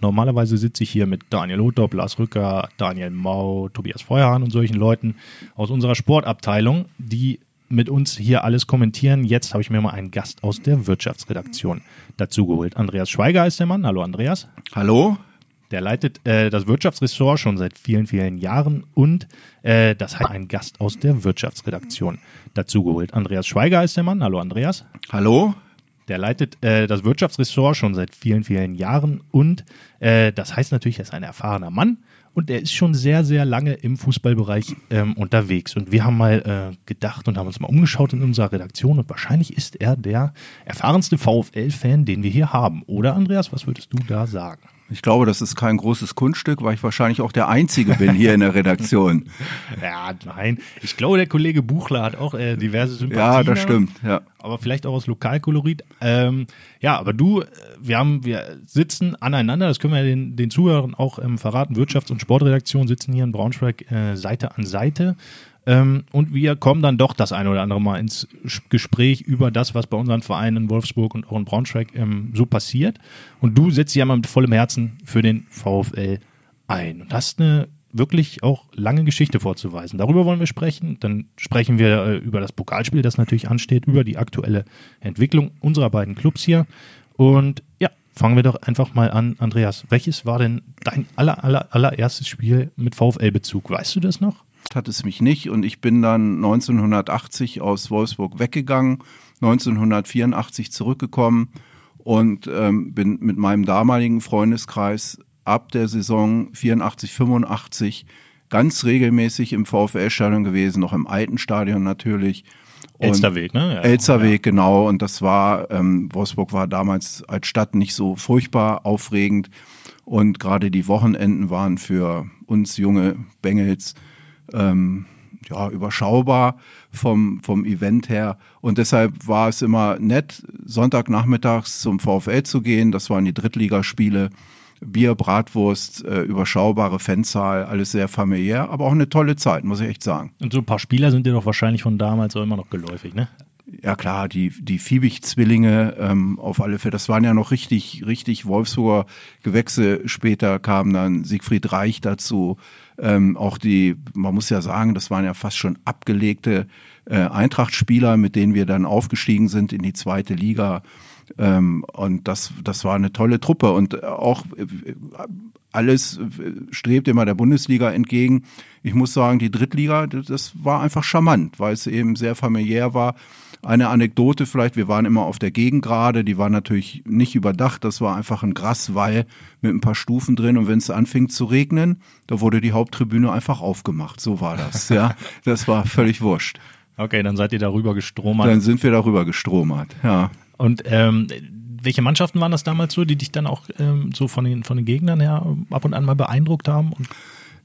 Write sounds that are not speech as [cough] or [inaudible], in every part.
Normalerweise sitze ich hier mit Daniel Hotop, Lars Rücker, Daniel Mau, Tobias Feuerhahn und solchen Leuten aus unserer Sportabteilung, die mit uns hier alles kommentieren. Jetzt habe ich mir mal einen Gast aus der Wirtschaftsredaktion dazugeholt. Andreas Schweiger ist der Mann. Hallo Andreas. Hallo. Der leitet äh, das Wirtschaftsressort schon seit vielen, vielen Jahren und äh, das hat ein Gast aus der Wirtschaftsredaktion dazugeholt. Andreas Schweiger ist der Mann. Hallo Andreas. Hallo. Der leitet äh, das Wirtschaftsressort schon seit vielen, vielen Jahren und äh, das heißt natürlich, er ist ein erfahrener Mann und er ist schon sehr, sehr lange im Fußballbereich ähm, unterwegs. Und wir haben mal äh, gedacht und haben uns mal umgeschaut in unserer Redaktion und wahrscheinlich ist er der erfahrenste VfL-Fan, den wir hier haben. Oder Andreas, was würdest du da sagen? Ich glaube, das ist kein großes Kunststück, weil ich wahrscheinlich auch der Einzige bin hier in der Redaktion. [laughs] ja, nein. Ich glaube, der Kollege Buchler hat auch äh, diverse Sympathien. Ja, das stimmt, ja. Aber vielleicht auch aus Lokalkolorit. Ähm, ja, aber du, äh, wir haben, wir sitzen aneinander, das können wir den, den Zuhörern auch ähm, verraten. Wirtschafts- und Sportredaktion sitzen hier in Braunschweig äh, Seite an Seite. Ähm, und wir kommen dann doch das eine oder andere Mal ins Gespräch über das, was bei unseren Vereinen in Wolfsburg und auch in Braunschweig ähm, so passiert. Und du setzt ja mal mit vollem Herzen für den VfL ein und hast eine wirklich auch lange Geschichte vorzuweisen. Darüber wollen wir sprechen. Dann sprechen wir äh, über das Pokalspiel, das natürlich ansteht, über die aktuelle Entwicklung unserer beiden Clubs hier. Und ja, fangen wir doch einfach mal an. Andreas, welches war denn dein aller, aller, allererstes Spiel mit VfL-Bezug? Weißt du das noch? Hat es mich nicht und ich bin dann 1980 aus Wolfsburg weggegangen, 1984 zurückgekommen und ähm, bin mit meinem damaligen Freundeskreis ab der Saison 84, 85 ganz regelmäßig im VfL-Stadion gewesen, noch im alten Stadion natürlich. Elsterweg, ne? Ja, Elsterweg, ja. genau. Und das war, ähm, Wolfsburg war damals als Stadt nicht so furchtbar aufregend. Und gerade die Wochenenden waren für uns junge Bengels ähm, ja, überschaubar vom, vom Event her. Und deshalb war es immer nett, Sonntagnachmittags zum VfL zu gehen. Das waren die Drittligaspiele. Bier, Bratwurst, äh, überschaubare Fanzahl, alles sehr familiär, aber auch eine tolle Zeit, muss ich echt sagen. Und so ein paar Spieler sind dir doch wahrscheinlich von damals auch immer noch geläufig, ne? Ja klar, die, die Fiebig-Zwillinge ähm, auf alle Fälle, das waren ja noch richtig, richtig Wolfsburger Gewächse. Später kam dann Siegfried Reich dazu, ähm, auch die, man muss ja sagen, das waren ja fast schon abgelegte äh, Eintracht-Spieler, mit denen wir dann aufgestiegen sind in die zweite Liga. Ähm, und das, das war eine tolle Truppe und auch äh, alles strebt immer der Bundesliga entgegen. Ich muss sagen, die Drittliga, das war einfach charmant, weil es eben sehr familiär war. Eine Anekdote vielleicht, wir waren immer auf der Gegengrade, die war natürlich nicht überdacht, das war einfach ein Graswall mit ein paar Stufen drin und wenn es anfing zu regnen, da wurde die Haupttribüne einfach aufgemacht, so war das, ja. [laughs] Das war völlig wurscht. Okay, dann seid ihr darüber gestromert. Dann sind wir darüber gestromert, ja. Und ähm, welche Mannschaften waren das damals so, die dich dann auch ähm, so von den, von den Gegnern her ab und an mal beeindruckt haben? Und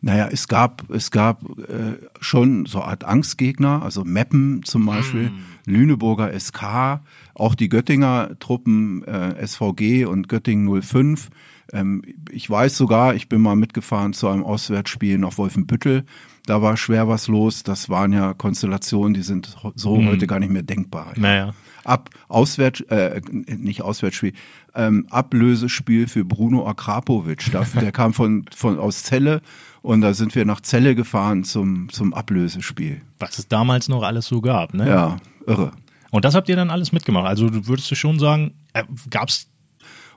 naja, es gab, es gab äh, schon so eine Art Angstgegner, also Meppen zum Beispiel, mm. Lüneburger SK, auch die Göttinger Truppen äh, SVG und Göttingen 05. Ähm, ich weiß sogar, ich bin mal mitgefahren zu einem Auswärtsspiel nach Wolfenbüttel. Da war schwer was los. Das waren ja Konstellationen, die sind so mm. heute gar nicht mehr denkbar. Naja. Ab Auswärts, äh, nicht Auswärtsspiel, ähm, Ablösespiel für Bruno Akrapovic. [laughs] Der kam von, von aus Celle und da sind wir nach Celle gefahren zum, zum Ablösespiel. Was es damals noch alles so gab, ne? Ja, irre. Und das habt ihr dann alles mitgemacht. Also würdest du schon sagen, äh, gab's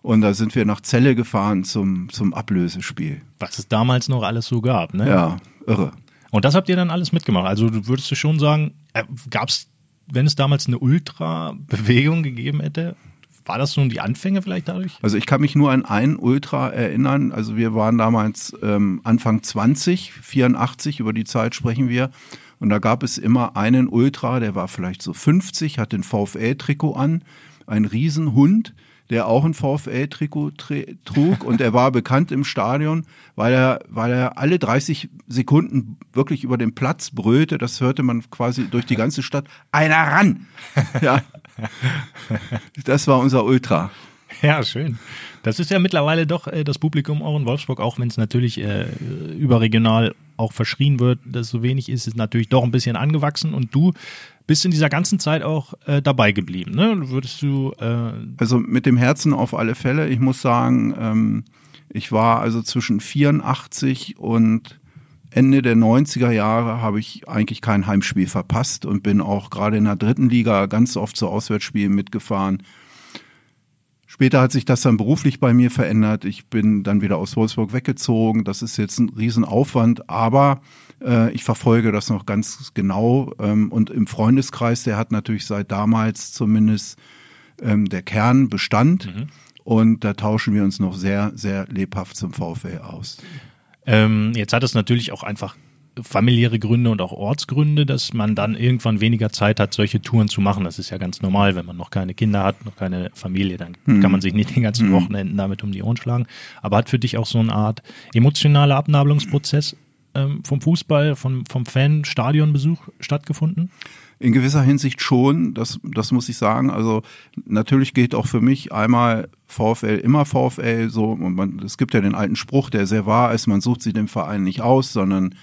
und da sind wir nach Celle gefahren zum, zum Ablösespiel. Was es damals noch alles so gab, ne? Ja, irre. Und das habt ihr dann alles mitgemacht. Also würdest du schon sagen, äh, gab's, wenn es damals eine Ultra-Bewegung gegeben hätte, war das nun die Anfänge vielleicht dadurch? Also ich kann mich nur an einen Ultra erinnern. Also wir waren damals ähm, Anfang 20, 84, über die Zeit sprechen wir. Und da gab es immer einen Ultra, der war vielleicht so 50, hat den VfL-Trikot an, ein Riesenhund, der auch ein VfL-Trikot trug und er war bekannt im Stadion, weil er, weil er alle 30 Sekunden wirklich über den Platz brüllte. Das hörte man quasi durch die ganze Stadt. Einer ran! Ja, das war unser Ultra. Ja, schön. Das ist ja mittlerweile doch äh, das Publikum auch in Wolfsburg, auch wenn es natürlich äh, überregional auch verschrien wird, dass so wenig ist, ist natürlich doch ein bisschen angewachsen und du bist in dieser ganzen Zeit auch äh, dabei geblieben, ne? Würdest du äh Also mit dem Herzen auf alle Fälle. Ich muss sagen, ähm, Ich war also zwischen 84 und Ende der 90er Jahre habe ich eigentlich kein Heimspiel verpasst und bin auch gerade in der dritten Liga ganz oft zu Auswärtsspielen mitgefahren. Später hat sich das dann beruflich bei mir verändert. Ich bin dann wieder aus Wolfsburg weggezogen. Das ist jetzt ein Riesenaufwand, aber äh, ich verfolge das noch ganz genau. Ähm, und im Freundeskreis, der hat natürlich seit damals zumindest ähm, der Kern Bestand. Mhm. Und da tauschen wir uns noch sehr, sehr lebhaft zum VfL aus. Ähm, jetzt hat es natürlich auch einfach familiäre Gründe und auch Ortsgründe, dass man dann irgendwann weniger Zeit hat, solche Touren zu machen. Das ist ja ganz normal, wenn man noch keine Kinder hat, noch keine Familie, dann mhm. kann man sich nicht den ganzen mhm. Wochenenden damit um die Ohren schlagen. Aber hat für dich auch so eine Art emotionaler Abnabelungsprozess ähm, vom Fußball, vom, vom Fan-Stadionbesuch stattgefunden? In gewisser Hinsicht schon, das, das muss ich sagen. Also natürlich geht auch für mich einmal VfL immer VfL so. Und man, es gibt ja den alten Spruch, der sehr wahr ist, man sucht sich den Verein nicht aus, sondern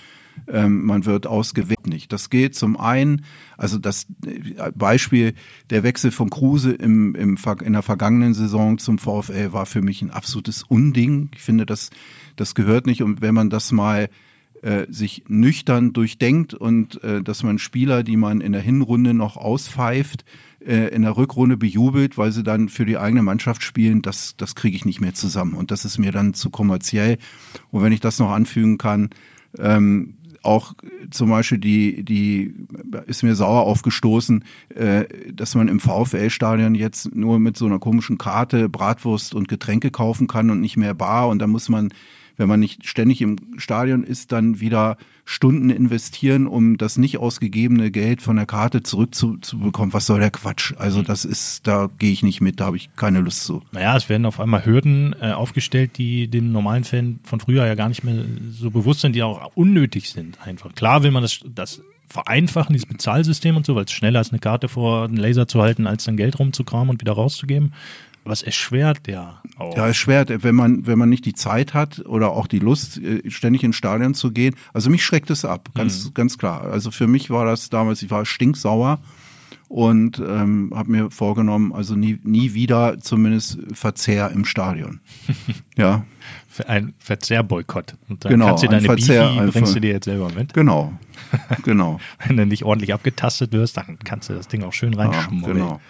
ähm, man wird ausgewählt nicht. Das geht zum einen, also das äh, Beispiel, der Wechsel von Kruse im, im, in der vergangenen Saison zum VfL war für mich ein absolutes Unding. Ich finde, das, das gehört nicht. Und wenn man das mal äh, sich nüchtern durchdenkt und äh, dass man Spieler, die man in der Hinrunde noch auspfeift, äh, in der Rückrunde bejubelt, weil sie dann für die eigene Mannschaft spielen, das, das kriege ich nicht mehr zusammen. Und das ist mir dann zu kommerziell. Und wenn ich das noch anfügen kann, ähm, auch zum Beispiel die, die ist mir sauer aufgestoßen, äh, dass man im VfL-Stadion jetzt nur mit so einer komischen Karte Bratwurst und Getränke kaufen kann und nicht mehr bar. Und da muss man wenn man nicht ständig im Stadion ist, dann wieder Stunden investieren, um das nicht ausgegebene Geld von der Karte zurückzubekommen. Was soll der Quatsch? Also mhm. das ist, da gehe ich nicht mit, da habe ich keine Lust zu. Naja, es werden auf einmal Hürden äh, aufgestellt, die dem normalen Fan von früher ja gar nicht mehr so bewusst sind, die auch unnötig sind einfach. Klar will man das, das vereinfachen, dieses Bezahlsystem und so, weil es schneller ist, eine Karte vor den Laser zu halten, als dann Geld rumzukramen und wieder rauszugeben. Es erschwert ja auch. Ja, erschwert, wenn man, wenn man nicht die Zeit hat oder auch die Lust, äh, ständig ins Stadion zu gehen. Also mich schreckt es ab, ganz, mhm. ganz klar. Also für mich war das damals, ich war stinksauer und ähm, habe mir vorgenommen, also nie, nie wieder zumindest Verzehr im Stadion. [laughs] ja. Ein Verzehrboykott. Und dann genau, kannst du deine Verzehr, Bifi, bringst du dir jetzt selber mit. Genau, [laughs] genau. Wenn du nicht ordentlich abgetastet wirst, dann kannst du das Ding auch schön reinschmuggeln. Ja, genau.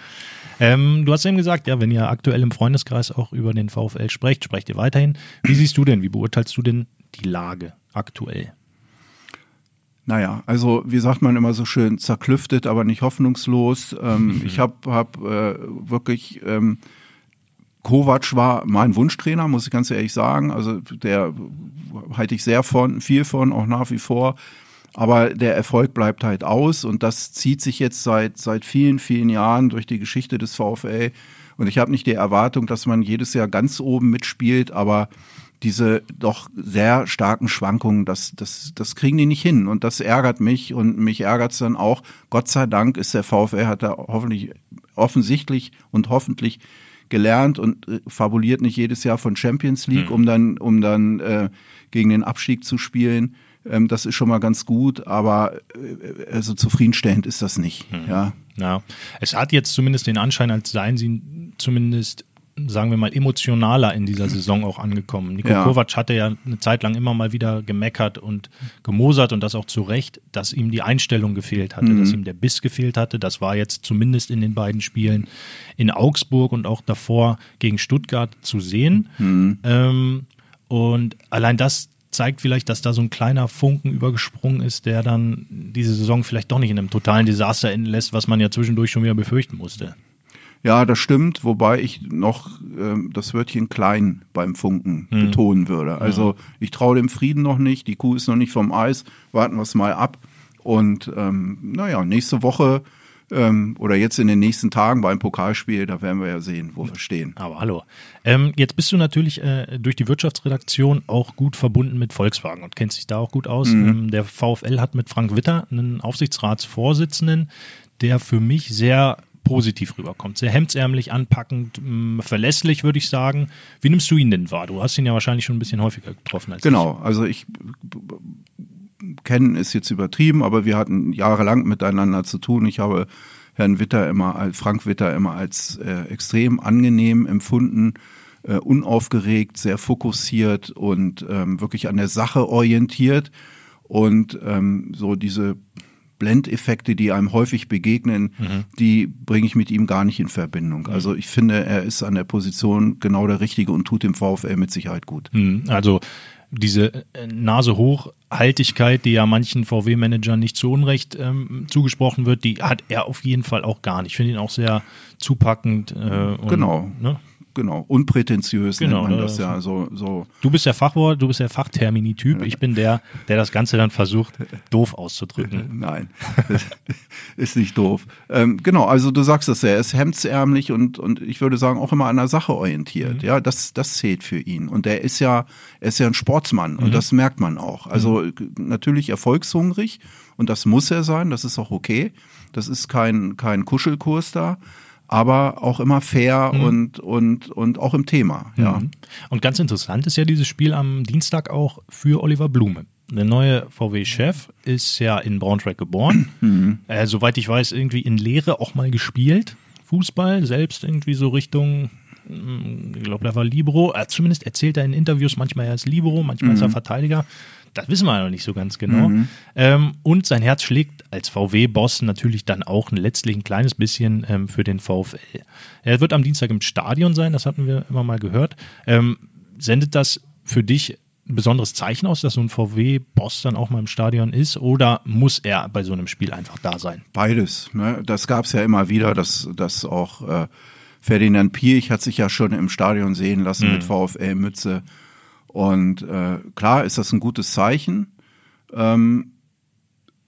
Ähm, du hast eben gesagt, ja, wenn ihr aktuell im Freundeskreis auch über den VfL sprecht, sprecht ihr weiterhin. Wie siehst du denn, wie beurteilst du denn die Lage aktuell? Naja, also wie sagt man immer so schön, zerklüftet, aber nicht hoffnungslos. Ähm, [laughs] ich habe hab, äh, wirklich, ähm, Kovac war mein Wunschtrainer, muss ich ganz ehrlich sagen. Also der halte ich sehr von, viel von, auch nach wie vor. Aber der Erfolg bleibt halt aus und das zieht sich jetzt seit, seit vielen, vielen Jahren durch die Geschichte des VfL. Und ich habe nicht die Erwartung, dass man jedes Jahr ganz oben mitspielt, aber diese doch sehr starken Schwankungen, das, das, das kriegen die nicht hin. Und das ärgert mich und mich ärgert es dann auch. Gott sei Dank ist der VfL, hat da hoffentlich, offensichtlich und hoffentlich gelernt und äh, fabuliert nicht jedes Jahr von Champions League, mhm. um dann, um dann äh, gegen den Abstieg zu spielen. Ähm, das ist schon mal ganz gut, aber äh, also zufriedenstellend ist das nicht. Hm. Ja. ja. Es hat jetzt zumindest den Anschein, als seien sie zumindest sagen wir mal, emotionaler in dieser Saison auch angekommen. Niko ja. Kovac hatte ja eine Zeit lang immer mal wieder gemeckert und gemosert und das auch zu Recht, dass ihm die Einstellung gefehlt hatte, mhm. dass ihm der Biss gefehlt hatte. Das war jetzt zumindest in den beiden Spielen in Augsburg und auch davor gegen Stuttgart zu sehen. Mhm. Ähm, und allein das zeigt vielleicht, dass da so ein kleiner Funken übergesprungen ist, der dann diese Saison vielleicht doch nicht in einem totalen Desaster enden lässt, was man ja zwischendurch schon wieder befürchten musste. Ja, das stimmt, wobei ich noch äh, das Wörtchen klein beim Funken hm. betonen würde. Also ich traue dem Frieden noch nicht, die Kuh ist noch nicht vom Eis, warten wir es mal ab. Und ähm, naja, nächste Woche ähm, oder jetzt in den nächsten Tagen beim Pokalspiel, da werden wir ja sehen, wo wir stehen. Aber hallo. Ähm, jetzt bist du natürlich äh, durch die Wirtschaftsredaktion auch gut verbunden mit Volkswagen und kennst dich da auch gut aus. Mhm. Ähm, der VfL hat mit Frank Witter einen Aufsichtsratsvorsitzenden, der für mich sehr positiv rüberkommt. Sehr hemdsärmlich, anpackend, mh, mm, verlässlich, würde ich sagen. Wie nimmst du ihn denn wahr? Du hast ihn ja wahrscheinlich schon ein bisschen häufiger getroffen als Genau, ich. also ich kennen ist jetzt übertrieben, aber wir hatten jahrelang miteinander zu tun. Ich habe Herrn Witter immer, Frank Witter immer als äh, extrem angenehm empfunden. äh, unaufgeregt, sehr fokussiert und ähm, wirklich an der Sache orientiert. Und ähm, so diese Blendeffekte, die einem häufig begegnen, mhm. die bringe ich mit ihm gar nicht in Verbindung. Mhm. Also ich finde, er ist an der Position genau der Richtige und tut dem VfL mit Sicherheit gut. Mhm. Also diese äh, Nase hoch Haltigkeit, die ja manchen VW-Managern nicht zu Unrecht ähm, zugesprochen wird, die hat er auf jeden Fall auch gar nicht. Ich finde ihn auch sehr zupackend. Äh, und, genau. Ne? Genau, unprätentiös genau, nennt man das ja. So, so. Du bist der Fachwort, du bist der Fachtermini-Typ. Ich bin der, der das Ganze dann versucht, doof auszudrücken. [laughs] Nein, [laughs] ist nicht doof. Ähm, genau, also du sagst es ja, er ist hemdsärmlich und, und ich würde sagen auch immer an der Sache orientiert. Mhm. Ja, das, das zählt für ihn. Und er ist ja, er ist ja ein Sportsmann und mhm. das merkt man auch. Also mhm. natürlich erfolgshungrig und das muss er sein, das ist auch okay. Das ist kein, kein Kuschelkurs da aber auch immer fair mhm. und, und, und auch im Thema. Ja. Mhm. Und ganz interessant ist ja dieses Spiel am Dienstag auch für Oliver Blume. Der neue VW-Chef ist ja in Braunschweig geboren. [clears throat] Mhm. Äh, soweit ich weiß, irgendwie in Lehre auch mal gespielt. Fußball, selbst irgendwie so Richtung, hm, ich glaube, da war Libero. Äh, zumindest erzählt er in Interviews, manchmal er ist Libero, manchmal ist er mhm. Verteidiger. Das wissen wir noch nicht so ganz genau. Mhm. Ähm, und sein Herz schlägt als VW-Boss natürlich dann auch letztlich ein kleines bisschen ähm, für den VfL. Er wird am Dienstag im Stadion sein, das hatten wir immer mal gehört. Ähm, sendet das für dich ein besonderes Zeichen aus, dass so ein VW-Boss dann auch mal im Stadion ist oder muss er bei so einem Spiel einfach da sein? Beides. Ne? Das gab es ja immer wieder, dass, dass auch äh, Ferdinand Piech hat sich ja schon im Stadion sehen lassen mhm. mit VfL-Mütze. Und äh, klar ist das ein gutes Zeichen. Ähm,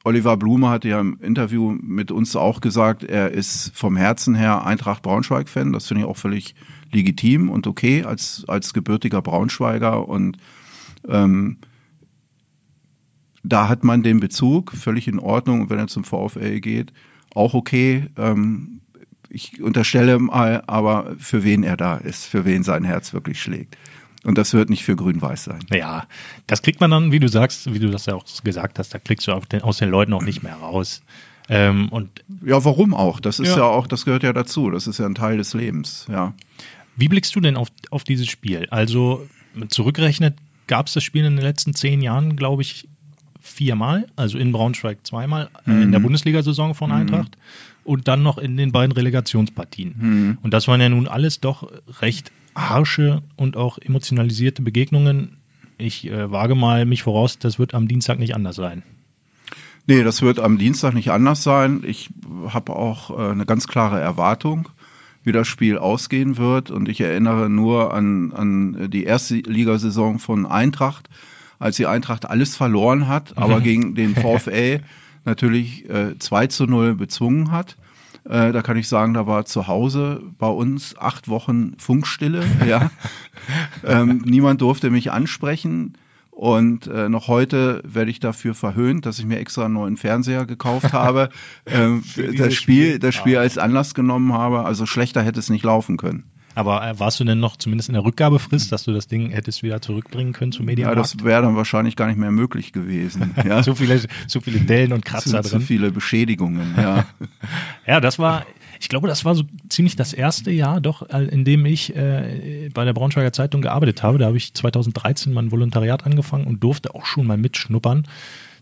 Oliver Blume hatte ja im Interview mit uns auch gesagt, er ist vom Herzen her Eintracht Braunschweig-Fan. Das finde ich auch völlig legitim und okay als, als gebürtiger Braunschweiger. Und ähm, da hat man den Bezug, völlig in Ordnung. wenn er zum VfL geht, auch okay. Ähm, ich unterstelle mal aber, für wen er da ist, für wen sein Herz wirklich schlägt. Und das wird nicht für Grün-Weiß sein. Ja, das kriegt man dann, wie du sagst, wie du das ja auch gesagt hast, da kriegst du den, aus den Leuten auch nicht mehr raus. Ähm, und ja, warum auch? Das ist ja. ja. auch, das gehört ja dazu. Das ist ja ein Teil des Lebens, ja. Wie blickst du denn auf, auf dieses Spiel? Also zurückgerechnet gab es das Spiel in den letzten zehn Jahren, glaube ich, viermal, also in Braunschweig zweimal, mhm. in der mhm. Bundesliga-Saison von mhm. Eintracht und dann noch in den beiden Relegationspartien. Mhm. Und das waren ja nun alles doch recht harsche und auch emotionalisierte Begegnungen. Ich äh, wage mal mich voraus, das wird am Dienstag nicht anders sein. Nee, das wird am Dienstag nicht anders sein. Ich habe auch äh, eine ganz klare Erwartung, wie das Spiel ausgehen wird. Und ich erinnere nur an, an die erste Ligasaison von Eintracht, als die Eintracht alles verloren hat, aber [laughs] gegen den [laughs] VfL natürlich äh, 2 zu 0 bezwungen hat. Äh, da kann ich sagen, da war zu Hause bei uns acht Wochen Funkstille. [laughs] Ja. ähm, niemand durfte mich ansprechen. Und äh, noch heute werde ich dafür verhöhnt, dass ich mir extra einen neuen Fernseher gekauft habe, [laughs] ähm, das Spiel, das Spiel als Anlass genommen habe. Also schlechter hätte es nicht laufen können. Aber äh, warst du denn noch zumindest in der Rückgabefrist, dass du das Ding hättest wieder zurückbringen können zum Mediamarkt? Ja, das wäre dann wahrscheinlich gar nicht mehr möglich gewesen. [laughs] Ja. zu, viele, zu viele Dellen und Kratzer zu, drin. Zu viele Beschädigungen, ja. [laughs] ja, das war, ich glaube, das war so ziemlich das erste Jahr doch, äh, in dem ich äh, bei der Braunschweiger Zeitung gearbeitet habe. Da habe ich 2013 mein Volontariat angefangen und durfte auch schon mal mitschnuppern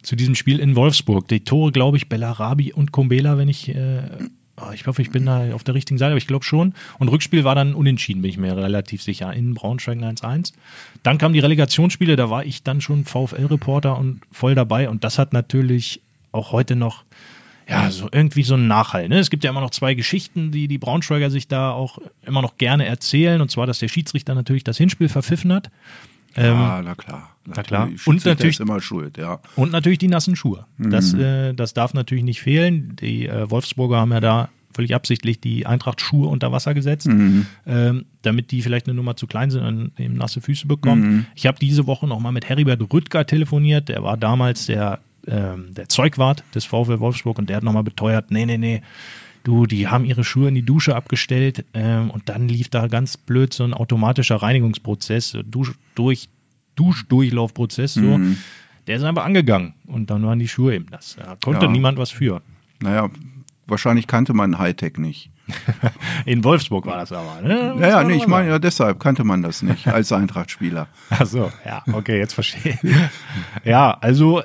zu diesem Spiel in Wolfsburg. Die Tore, glaube ich, Bellarabi und Kombela, wenn ich äh, ich hoffe, ich bin da auf der richtigen Seite, aber ich glaube schon. Und Rückspiel war dann unentschieden, bin ich mir relativ sicher, in Braunschweig 1-1. Dann kamen die Relegationsspiele, da war ich dann schon VfL-Reporter und voll dabei. Und das hat natürlich auch heute noch, ja, so irgendwie so einen Nachhall. Ne? Es gibt ja immer noch zwei Geschichten, die die Braunschweiger sich da auch immer noch gerne erzählen. Und zwar, dass der Schiedsrichter natürlich das Hinspiel verpfiffen hat. Ähm, ja, na klar. Na klar. Und natürlich immer schuld, ja. Und natürlich die nassen Schuhe. Mhm. Das, äh, das darf natürlich nicht fehlen. Die äh, Wolfsburger haben ja da völlig absichtlich die Eintracht-Schuhe unter Wasser gesetzt, mhm. ähm, damit die vielleicht eine Nummer zu klein sind und eben nasse Füße bekommen. Mhm. Ich habe diese Woche nochmal mit Heribert Rüttger telefoniert. Der war damals der, ähm, der Zeugwart des VfL Wolfsburg und der hat nochmal beteuert, nee, nee, nee, du, die haben ihre Schuhe in die Dusche abgestellt ähm, und dann lief da ganz blöd so ein automatischer Reinigungsprozess, Dusch, durch, Duschdurchlaufprozess, so. Mhm. Der ist einfach angegangen und dann waren die Schuhe eben das. Da konnte ja. niemand was für. Naja, wahrscheinlich kannte man Hightech nicht. [laughs] In Wolfsburg war das aber, ne? Ja, ja, nee, ich meine, ja, deshalb kannte man das nicht als [laughs] Eintracht-Spieler. Ach so, ja, okay, jetzt verstehe ich. Ja, also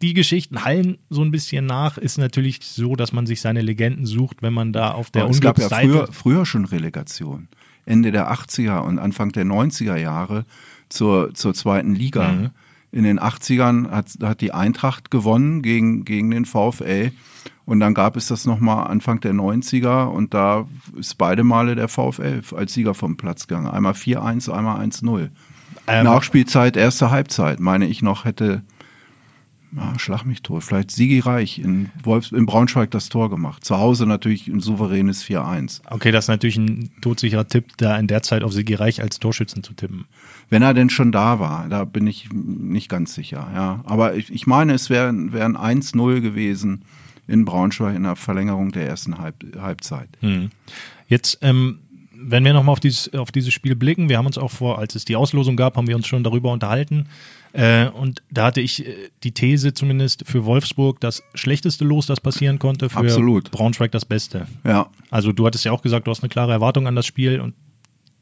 die Geschichten hallen so ein bisschen nach. Ist natürlich so, dass man sich seine Legenden sucht, wenn man da auf der Aber es gab ja früher, früher schon Relegation. Ende der 80er und Anfang der 90er Jahre zur, zur zweiten Liga. Mhm. In den 80ern hat, hat die Eintracht gewonnen gegen, gegen den VfL. Und dann gab es das nochmal Anfang der 90er und da ist beide Male der VfL als Sieger vom Platz gegangen. Einmal 4-1, einmal 1-0. Ähm, Nachspielzeit, erste Halbzeit, meine ich noch, hätte ja, schlag mich tot, vielleicht Sigi Reich in, Wolfs in Braunschweig das Tor gemacht. Zu Hause natürlich ein souveränes 4-1. Okay, das ist natürlich ein todsicherer Tipp, da in der Zeit auf Sigi Reich als Torschützen zu tippen. Wenn er denn schon da war, da bin ich nicht ganz sicher, ja. Aber ich, ich meine, es wäre wär ein 1-0 gewesen in Braunschweig in der Verlängerung der ersten Halb, Halbzeit. Hm. Jetzt, ähm, wenn wir nochmal auf dieses, auf dieses Spiel blicken, wir haben uns auch vor, als es die Auslosung gab, haben wir uns schon darüber unterhalten. Äh, und da hatte ich äh, die These zumindest für Wolfsburg das schlechteste Los, das passieren konnte, für Absolut. Braunschweig das Beste. Ja. Also du hattest ja auch gesagt, du hast eine klare Erwartung an das Spiel und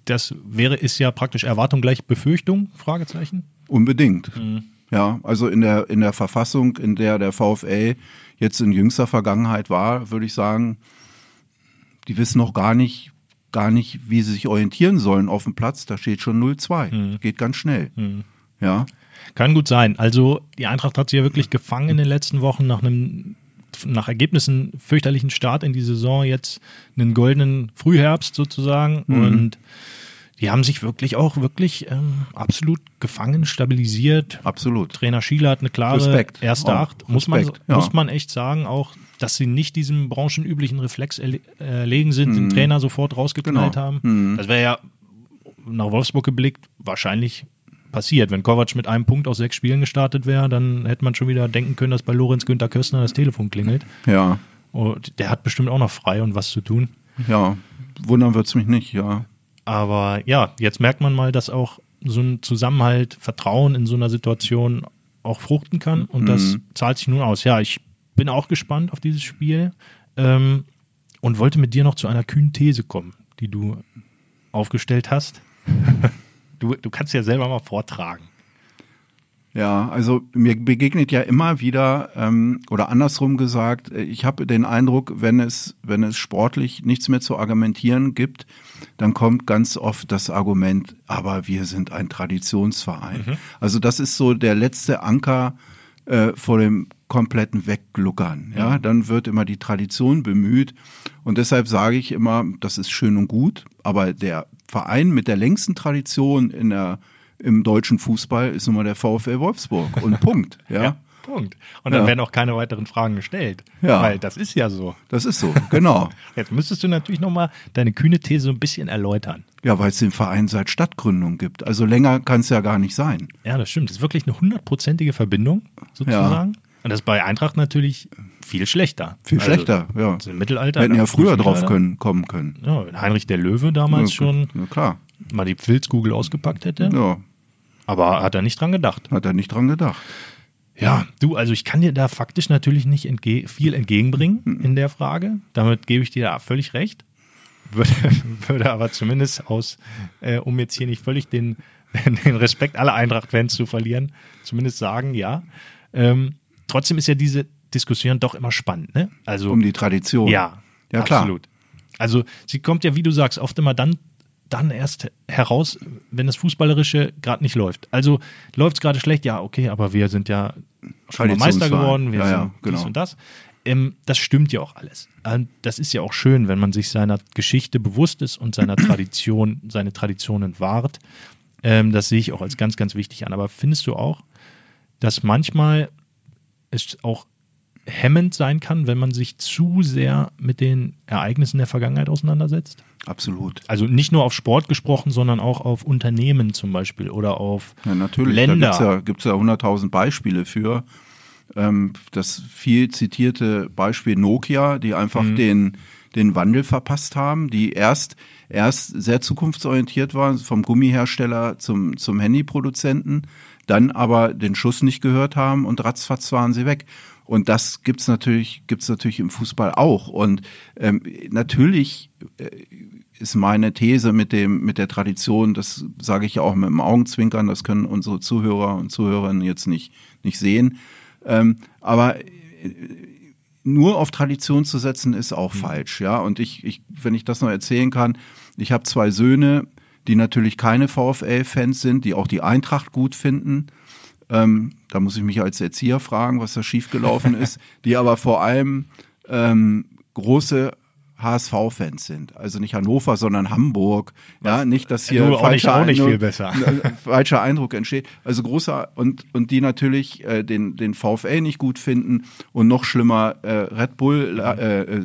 das wäre, ist ja praktisch Erwartung gleich Befürchtung, Fragezeichen? Unbedingt. Mhm. Ja, also in der, in der Verfassung, in der der VfL jetzt in jüngster Vergangenheit war, würde ich sagen, die wissen noch gar nicht, gar nicht, wie sie sich orientieren sollen auf dem Platz. Da steht schon 0-2. Mhm. Geht ganz schnell. Mhm. Ja. Kann gut sein. Also die Eintracht hat sich ja wirklich gefangen in den letzten Wochen nach einem nach Ergebnissen fürchterlichen Start in die Saison jetzt einen goldenen Frühherbst sozusagen mhm. und die haben sich wirklich auch wirklich ähm, absolut gefangen, stabilisiert. Absolut. Trainer Schieler hat eine klare Respekt. erste oh, Acht. Muss Respekt, man, ja. muss man echt sagen, auch, dass sie nicht diesem branchenüblichen Reflex erlegen sind, mhm. den Trainer sofort rausgeknallt genau. haben. Mhm. Das wäre ja nach Wolfsburg geblickt wahrscheinlich passiert. Wenn Kovac mit einem Punkt aus sechs Spielen gestartet wäre, dann hätte man schon wieder denken können, dass bei Lorenz Günther Köstner das Telefon klingelt. Ja. Und der hat bestimmt auch noch frei und was zu tun. Ja, wundern wird es mich nicht, ja. Aber ja, jetzt merkt man mal, dass auch so ein Zusammenhalt, Vertrauen in so einer Situation auch fruchten kann und mhm. das zahlt sich nun aus. Ja, ich bin auch gespannt auf dieses Spiel ähm, und wollte mit dir noch zu einer kühnen These kommen, die du aufgestellt hast. [laughs] Du, du kannst ja selber mal vortragen. Ja, also mir begegnet ja immer wieder, ähm, oder andersrum gesagt, ich habe den Eindruck, wenn es, wenn es sportlich nichts mehr zu argumentieren gibt, dann kommt ganz oft das Argument, aber wir sind ein Traditionsverein. Mhm. Also das ist so der letzte Anker äh, vor dem kompletten Weggluckern. Ja, mhm. dann wird immer die Tradition bemüht. Und deshalb sage ich immer, das ist schön und gut, aber der Verein mit der längsten Tradition in der, im deutschen Fußball ist nun mal der VfL Wolfsburg. Und [laughs] Punkt. Ja. ja Punkt. Und dann ja. werden auch keine weiteren Fragen gestellt. Ja. Weil das ist ja so. Das ist so, genau. [laughs] Jetzt müsstest du natürlich nochmal deine kühne These so ein bisschen erläutern. Ja, weil es den Verein seit Stadtgründung gibt. Also länger kann es ja gar nicht sein. Ja, das stimmt. Das ist wirklich eine hundertprozentige Verbindung, sozusagen. Ja. Und das ist bei Eintracht natürlich viel schlechter. Viel also, schlechter, ja. Im Mittelalter. Hätten ja früher drauf können, kommen können. Ja, Heinrich der Löwe damals ja, schon ja, klar. Mal die Pfilzkugel ausgepackt hätte. Ja. Aber hat er nicht dran gedacht. Hat er nicht dran gedacht. Ja, du, also ich kann dir da faktisch natürlich nicht entge viel entgegenbringen mhm. in der Frage. Damit gebe ich dir da völlig recht. Würde, [laughs] würde aber zumindest aus, äh, um jetzt hier nicht völlig den, [laughs] den Respekt aller Eintracht-Fans zu verlieren, zumindest sagen, ja. Ähm, trotzdem ist ja diese Diskussion doch immer spannend, ne? Also um die Tradition. Ja, ja klar. absolut. Also sie kommt ja, wie du sagst, oft immer dann dann erst heraus, wenn das Fußballerische gerade nicht läuft. Also läuft es gerade schlecht, ja, okay, aber wir sind ja schon mal Meister geworden, wir ja, sind ja, genau. dies und das. Ähm, das stimmt ja auch alles. Und das ist ja auch schön, wenn man sich seiner Geschichte bewusst ist und seiner [clears throat] Tradition, seine Traditionen wahrt. Ähm, das sehe ich auch als ganz, ganz wichtig an. Aber findest du auch, dass manchmal es auch hemmend sein kann, wenn man sich zu sehr mit den Ereignissen der Vergangenheit auseinandersetzt? Absolut. Also nicht nur auf Sport gesprochen, sondern auch auf Unternehmen zum Beispiel oder auf ja, natürlich. Länder. Da gibt es ja, ja 100.000 Beispiele für. Ähm, das viel zitierte Beispiel Nokia, die einfach mhm. den, den Wandel verpasst haben, die erst erst sehr zukunftsorientiert waren, vom Gummihersteller zum zum Handyproduzenten, dann aber den Schuss nicht gehört haben und ratzfatz waren sie weg. Und das gibt's natürlich, gibt's natürlich im Fußball auch. Und ähm, natürlich äh, ist meine These mit dem, mit der Tradition, das sage ich ja auch mit dem Augenzwinkern, das können unsere Zuhörer und Zuhörerinnen jetzt nicht, nicht sehen. Ähm, aber äh, nur auf Tradition zu setzen, ist auch mhm. falsch, ja. Und ich, ich, wenn ich das noch erzählen kann, ich habe zwei Söhne, die natürlich keine VfL-Fans sind, die auch die Eintracht gut finden. Ähm, da muss ich mich als Erzieher fragen, was da schiefgelaufen [laughs] ist, die aber vor allem ähm, große HSV-Fans sind. Also nicht Hannover, sondern Hamburg. Ja, nicht, dass hier du, falscher, auch nicht, auch nicht Eindruck, [laughs] falscher Eindruck entsteht. Also großer und und die natürlich äh, den den VfL nicht gut finden und noch schlimmer äh, Red Bull, äh, äh,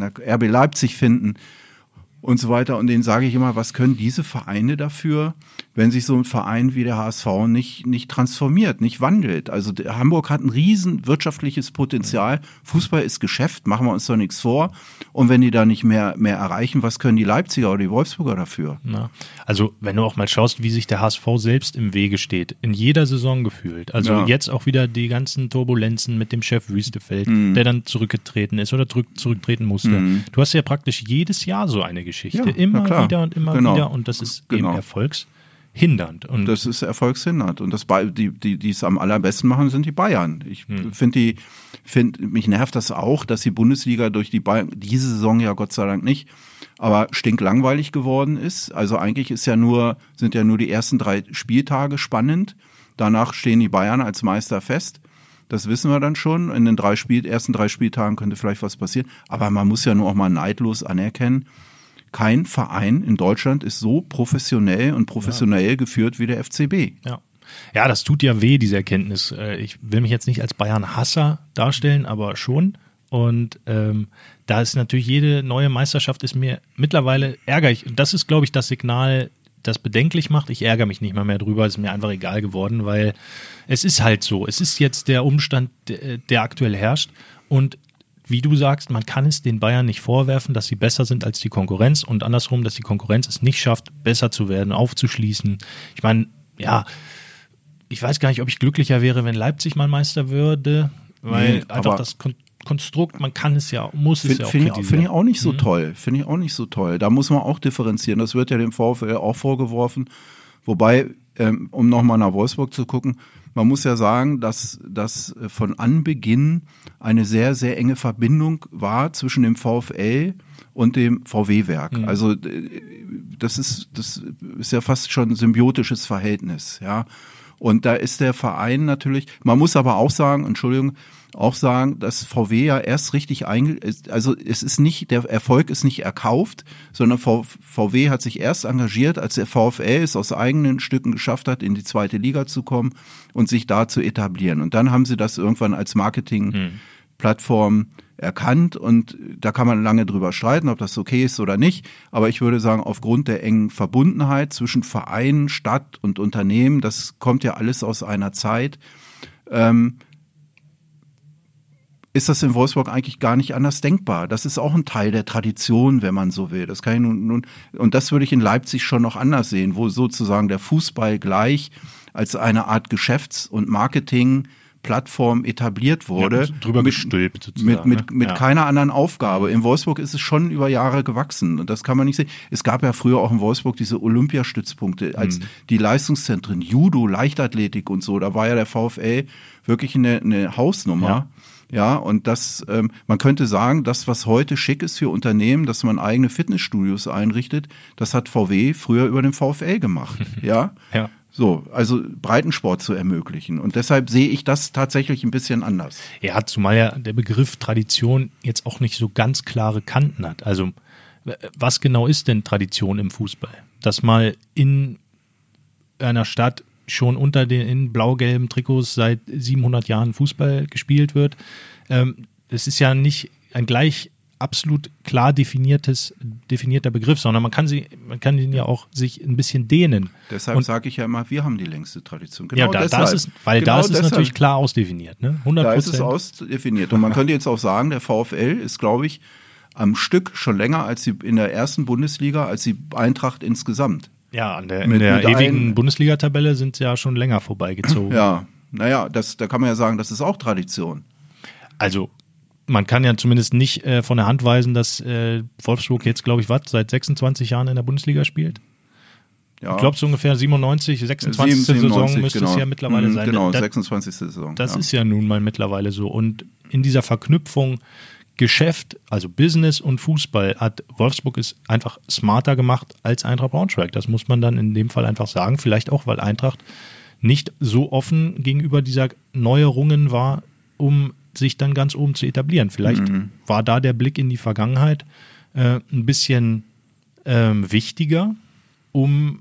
äh, RB Leipzig finden und so weiter. Und denen sage ich immer, was können diese Vereine dafür, wenn sich so ein Verein wie der HSV nicht, nicht transformiert, nicht wandelt. Also Hamburg hat ein riesen wirtschaftliches Potenzial. Fußball ist Geschäft, machen wir uns doch nichts vor. Und wenn die da nicht mehr, mehr erreichen, was können die Leipziger oder die Wolfsburger dafür? Na, also wenn du auch mal schaust, wie sich der HSV selbst im Wege steht, in jeder Saison gefühlt. Also ja. jetzt auch wieder die ganzen Turbulenzen mit dem Chef Wüstefeld, mhm. der dann zurückgetreten ist oder zurück, zurücktreten musste. Mhm. Du hast ja praktisch jedes Jahr so eine Geschichte. Ja, immer wieder und immer genau. wieder. Und das ist genau. eben Erfolgs hindernd. Und das ist erfolgshindernd. Und das die, die, die es am allerbesten machen, sind die Bayern. Ich hm. finde die, finde, mich nervt das auch, dass die Bundesliga durch die Bayern, diese Saison ja Gott sei Dank nicht, aber stinklangweilig geworden ist. Also eigentlich ist ja nur, sind ja nur die ersten drei Spieltage spannend. Danach stehen die Bayern als Meister fest. Das wissen wir dann schon. In den drei Spiel, ersten drei Spieltagen könnte vielleicht was passieren. Aber man muss ja nur auch mal neidlos anerkennen, kein Verein in Deutschland ist so professionell und professionell ja. geführt wie der FCB. Ja. Ja, das tut ja weh, diese Erkenntnis. Äh, ich will mich jetzt nicht als Bayern-Hasser darstellen, aber schon. Und ähm, da ist natürlich jede neue Meisterschaft ist mir mittlerweile ärgerlich. Und das ist, glaube ich, das Signal, das bedenklich macht. Ich ärgere mich nicht mal mehr drüber. Es ist mir einfach egal geworden, weil es ist halt so. Es ist jetzt der Umstand, der aktuell herrscht. Und wie du sagst, man kann es den Bayern nicht vorwerfen, dass sie besser sind als die Konkurrenz und andersrum, dass die Konkurrenz es nicht schafft, besser zu werden, aufzuschließen. Ich meine, ja, ich weiß gar nicht, ob ich glücklicher wäre, wenn Leipzig mal Meister würde, weil nee, einfach das Kon Konstrukt, man kann es ja, muss find, es ja auch Finde ich, find ich auch nicht so mhm. toll. Finde ich auch nicht so toll. Da muss man auch differenzieren. Das wird ja dem VfL auch vorgeworfen. Wobei, ähm, um nochmal nach Wolfsburg zu gucken, man muss ja sagen, dass, dass von Anbeginn eine sehr, sehr enge Verbindung war zwischen dem VfL und dem VW-Werk. Mhm. Also das ist, das ist ja fast schon ein symbiotisches Verhältnis, ja. Und da ist der Verein natürlich, man muss aber auch sagen, Entschuldigung, auch sagen, dass VW ja erst richtig einge, also es ist nicht, der Erfolg ist nicht erkauft, sondern VW hat sich erst engagiert, als der VfL es aus eigenen Stücken geschafft hat, in die zweite Liga zu kommen und sich da zu etablieren. Und dann haben sie das irgendwann als Marketingplattform erkannt und da kann man lange drüber streiten, ob das okay ist oder nicht. Aber ich würde sagen, aufgrund der engen Verbundenheit zwischen Verein, Stadt und Unternehmen, das kommt ja alles aus einer Zeit, ähm, ist das in Wolfsburg eigentlich gar nicht anders denkbar. Das ist auch ein Teil der Tradition, wenn man so will. Das kann ich nun, nun und das würde ich in Leipzig schon noch anders sehen, wo sozusagen der Fußball gleich als eine Art Geschäfts- und Marketing Plattform etabliert wurde. Ja, drüber mit, gestülpt sozusagen. Mit, mit, ne? mit ja. keiner anderen Aufgabe. In Wolfsburg ist es schon über Jahre gewachsen und das kann man nicht sehen. Es gab ja früher auch in Wolfsburg diese Olympiastützpunkte als mhm. die Leistungszentren, Judo, Leichtathletik und so. Da war ja der VfL wirklich eine, eine Hausnummer. Ja. Ja, und das, ähm, man könnte sagen, das, was heute schick ist für Unternehmen, dass man eigene Fitnessstudios einrichtet, das hat VW früher über den VfL gemacht. [laughs] ja. ja. So, also Breitensport zu ermöglichen. Und deshalb sehe ich das tatsächlich ein bisschen anders. Ja, zumal ja der Begriff Tradition jetzt auch nicht so ganz klare Kanten hat. Also, was genau ist denn Tradition im Fußball? Dass mal in einer Stadt schon unter den in blau-gelben Trikots seit 700 Jahren Fußball gespielt wird. Ähm, es ist ja nicht ein gleich absolut klar definiertes, definierter Begriff, sondern man kann sie, man kann ihn ja auch sich ein bisschen dehnen. Deshalb sage ich ja immer, wir haben die längste Tradition. Genau ja, da, deshalb, das ist, weil genau da ist es natürlich klar ausdefiniert, ne? 100%. Da ist es ausdefiniert. Und man könnte jetzt auch sagen, der VfL ist, glaube ich, am Stück schon länger als sie in der ersten Bundesliga, als die Eintracht insgesamt. Ja, an der, Mit- der ewigen Bundesliga-Tabelle sind sie ja schon länger vorbeigezogen. Ja, naja, das, da kann man ja sagen, das ist auch Tradition. Also, man kann ja zumindest nicht äh, von der Hand weisen, dass äh, Wolfsburg jetzt, glaube ich, was, seit 26 Jahren in der Bundesliga spielt. Ja. Ich glaube, so ungefähr 97, 26. Saison 97, müsste genau. es ja mittlerweile Mhm, sein. Genau, das, 26. Saison. das ja. ist ja nun mal mittlerweile so. Und in dieser Verknüpfung Geschäft, also Business und Fußball, hat Wolfsburg es einfach smarter gemacht als Eintracht Braunschweig. Das muss man dann in dem Fall einfach sagen. Vielleicht auch, weil Eintracht nicht so offen gegenüber dieser Neuerungen war, um sich dann ganz oben zu etablieren. Vielleicht war da der Blick in die Vergangenheit äh, ein bisschen ähm, wichtiger, um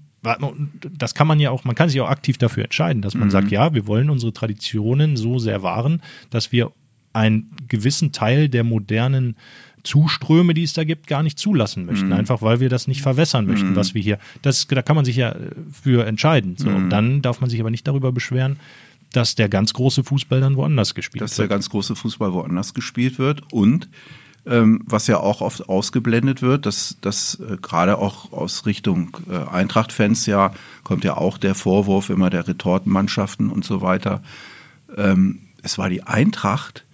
das kann man ja auch, man kann sich auch aktiv dafür entscheiden, dass man sagt, ja, wir wollen unsere Traditionen so sehr wahren, dass wir einen gewissen Teil der modernen Zuströme, die es da gibt, gar nicht zulassen möchten. Einfach weil wir das nicht verwässern möchten, was wir hier. Das, da kann man sich ja äh, für entscheiden. So, und dann darf man sich aber nicht darüber beschweren, dass der ganz große Fußball dann woanders gespielt dass der wird. ganz große Fußball woanders gespielt wird und ähm, was ja auch oft ausgeblendet wird, dass das äh, gerade auch aus Richtung äh, Eintracht-Fans ja kommt ja auch der Vorwurf immer der Retortenmannschaften und so weiter. Ähm, es war die Eintracht,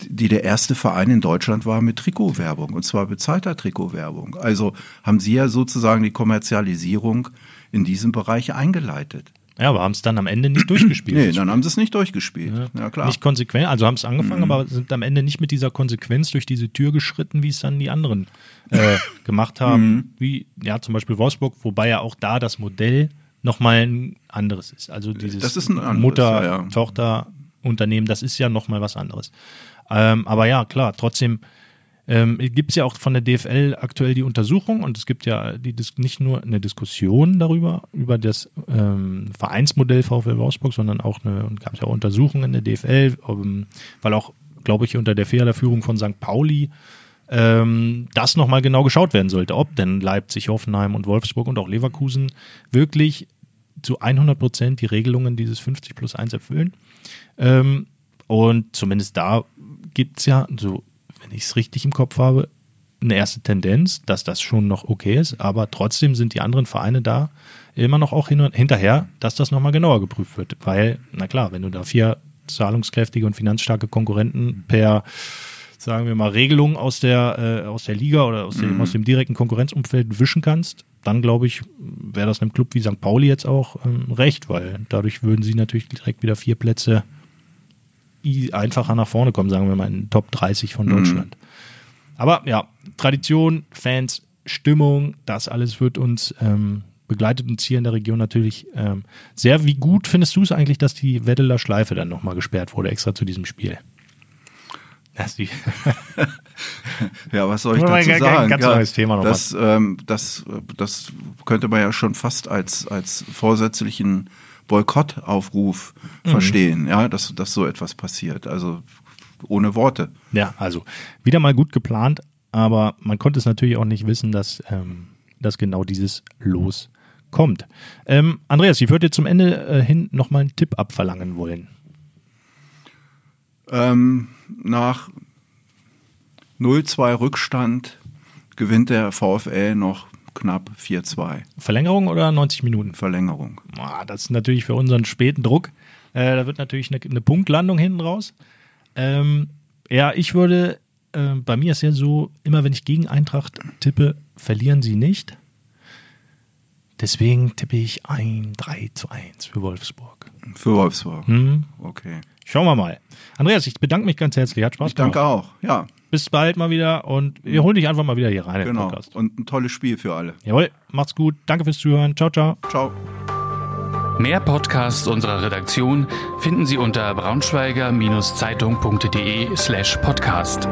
die der erste Verein in Deutschland war mit Trikotwerbung und zwar bezahlter Trikotwerbung. Also haben sie ja sozusagen die Kommerzialisierung in diesem Bereich eingeleitet. Ja, aber haben es dann am Ende nicht [clears throat] durchgespielt. Nee, dann haben sie es nicht durchgespielt. Ja, klar. Nicht konsequent, also haben es angefangen, aber sind am Ende nicht mit dieser Konsequenz durch diese Tür geschritten, wie es dann die anderen äh, [laughs] gemacht haben. Wie, ja, zum Beispiel Wolfsburg, wobei ja auch da das Modell nochmal ein anderes ist. Also dieses Das ist ein anderes, Mutter, ja, ja. Tochter, Unternehmen, das ist ja nochmal was anderes. Ähm, aber ja, klar, trotzdem ähm, gibt es ja auch von der DFL aktuell die Untersuchung und es gibt ja die, Dis- nicht nur eine Diskussion darüber, über das ähm, Vereinsmodell VfL Wolfsburg, sondern auch eine, und gab es ja auch Untersuchungen in der DFL, ähm, weil auch, glaube ich, unter der Fehlerführung von St. Pauli ähm, das nochmal genau geschaut werden sollte, ob denn Leipzig, Hoffenheim und Wolfsburg und auch Leverkusen wirklich zu 100 Prozent die Regelungen dieses 50 plus 1 erfüllen. Ähm, und zumindest da gibt es ja, so, wenn ich es richtig im Kopf habe, eine erste Tendenz, dass das schon noch okay ist, aber trotzdem sind die anderen Vereine da immer noch auch hin hinterher, dass das nochmal genauer geprüft wird. Weil, na klar, wenn du da vier zahlungskräftige und finanzstarke Konkurrenten per, sagen wir mal, Regelung aus der, äh, aus der Liga oder aus dem, aus dem direkten Konkurrenzumfeld wischen kannst, dann glaube ich, wäre das einem Club wie St. Pauli jetzt auch ähm, recht, weil dadurch würden sie natürlich direkt wieder vier Plätze einfacher nach vorne kommen, sagen wir mal in den Top 30 von Deutschland. Aber ja, Tradition, Fans, Stimmung, das alles wird uns ähm, begleitet uns hier in der Region natürlich ähm, sehr. Wie gut findest du es eigentlich, dass die Weddeler Schleife dann nochmal gesperrt wurde, extra zu diesem Spiel? Das die, [laughs] Ja, was soll ich dazu sagen? ganz ja, neues Thema noch das, ähm, das, das könnte man ja schon fast als, als vorsätzlichen Boykottaufruf Mhm. verstehen, ja, dass, dass so etwas passiert. Also ohne Worte. ja, also wieder mal gut geplant, aber man konnte es natürlich auch nicht wissen, dass, ähm, dass genau dieses Los kommt. Ähm, Andreas, ich würde zum Ende äh, hin nochmal einen Tipp abverlangen wollen. Ähm, nach 0-2 Rückstand gewinnt der VfL noch knapp 4-2 Verlängerung oder 90 Minuten? Verlängerung. Ah, das ist natürlich für unseren späten Druck. Äh, da wird natürlich eine, eine Punktlandung hinten raus. Ähm, ja, ich würde, äh, bei mir ist ja so, immer wenn ich gegen Eintracht tippe, verlieren sie nicht. Deswegen tippe ich ein 3 zu 1 für Wolfsburg. Für Wolfsburg. Hm? Okay. Schauen wir mal. Andreas, ich bedanke mich ganz herzlich. Hat Spaß Ich danke gemacht. auch. Ja, Bis bald mal wieder und wir holen dich einfach mal wieder hier rein in den genau. Podcast. Und ein tolles Spiel für alle. Jawohl, macht's gut. Danke fürs Zuhören. Ciao, ciao. Ciao. Mehr Podcasts unserer Redaktion finden Sie unter braunschweiger-zeitung.de slash podcast.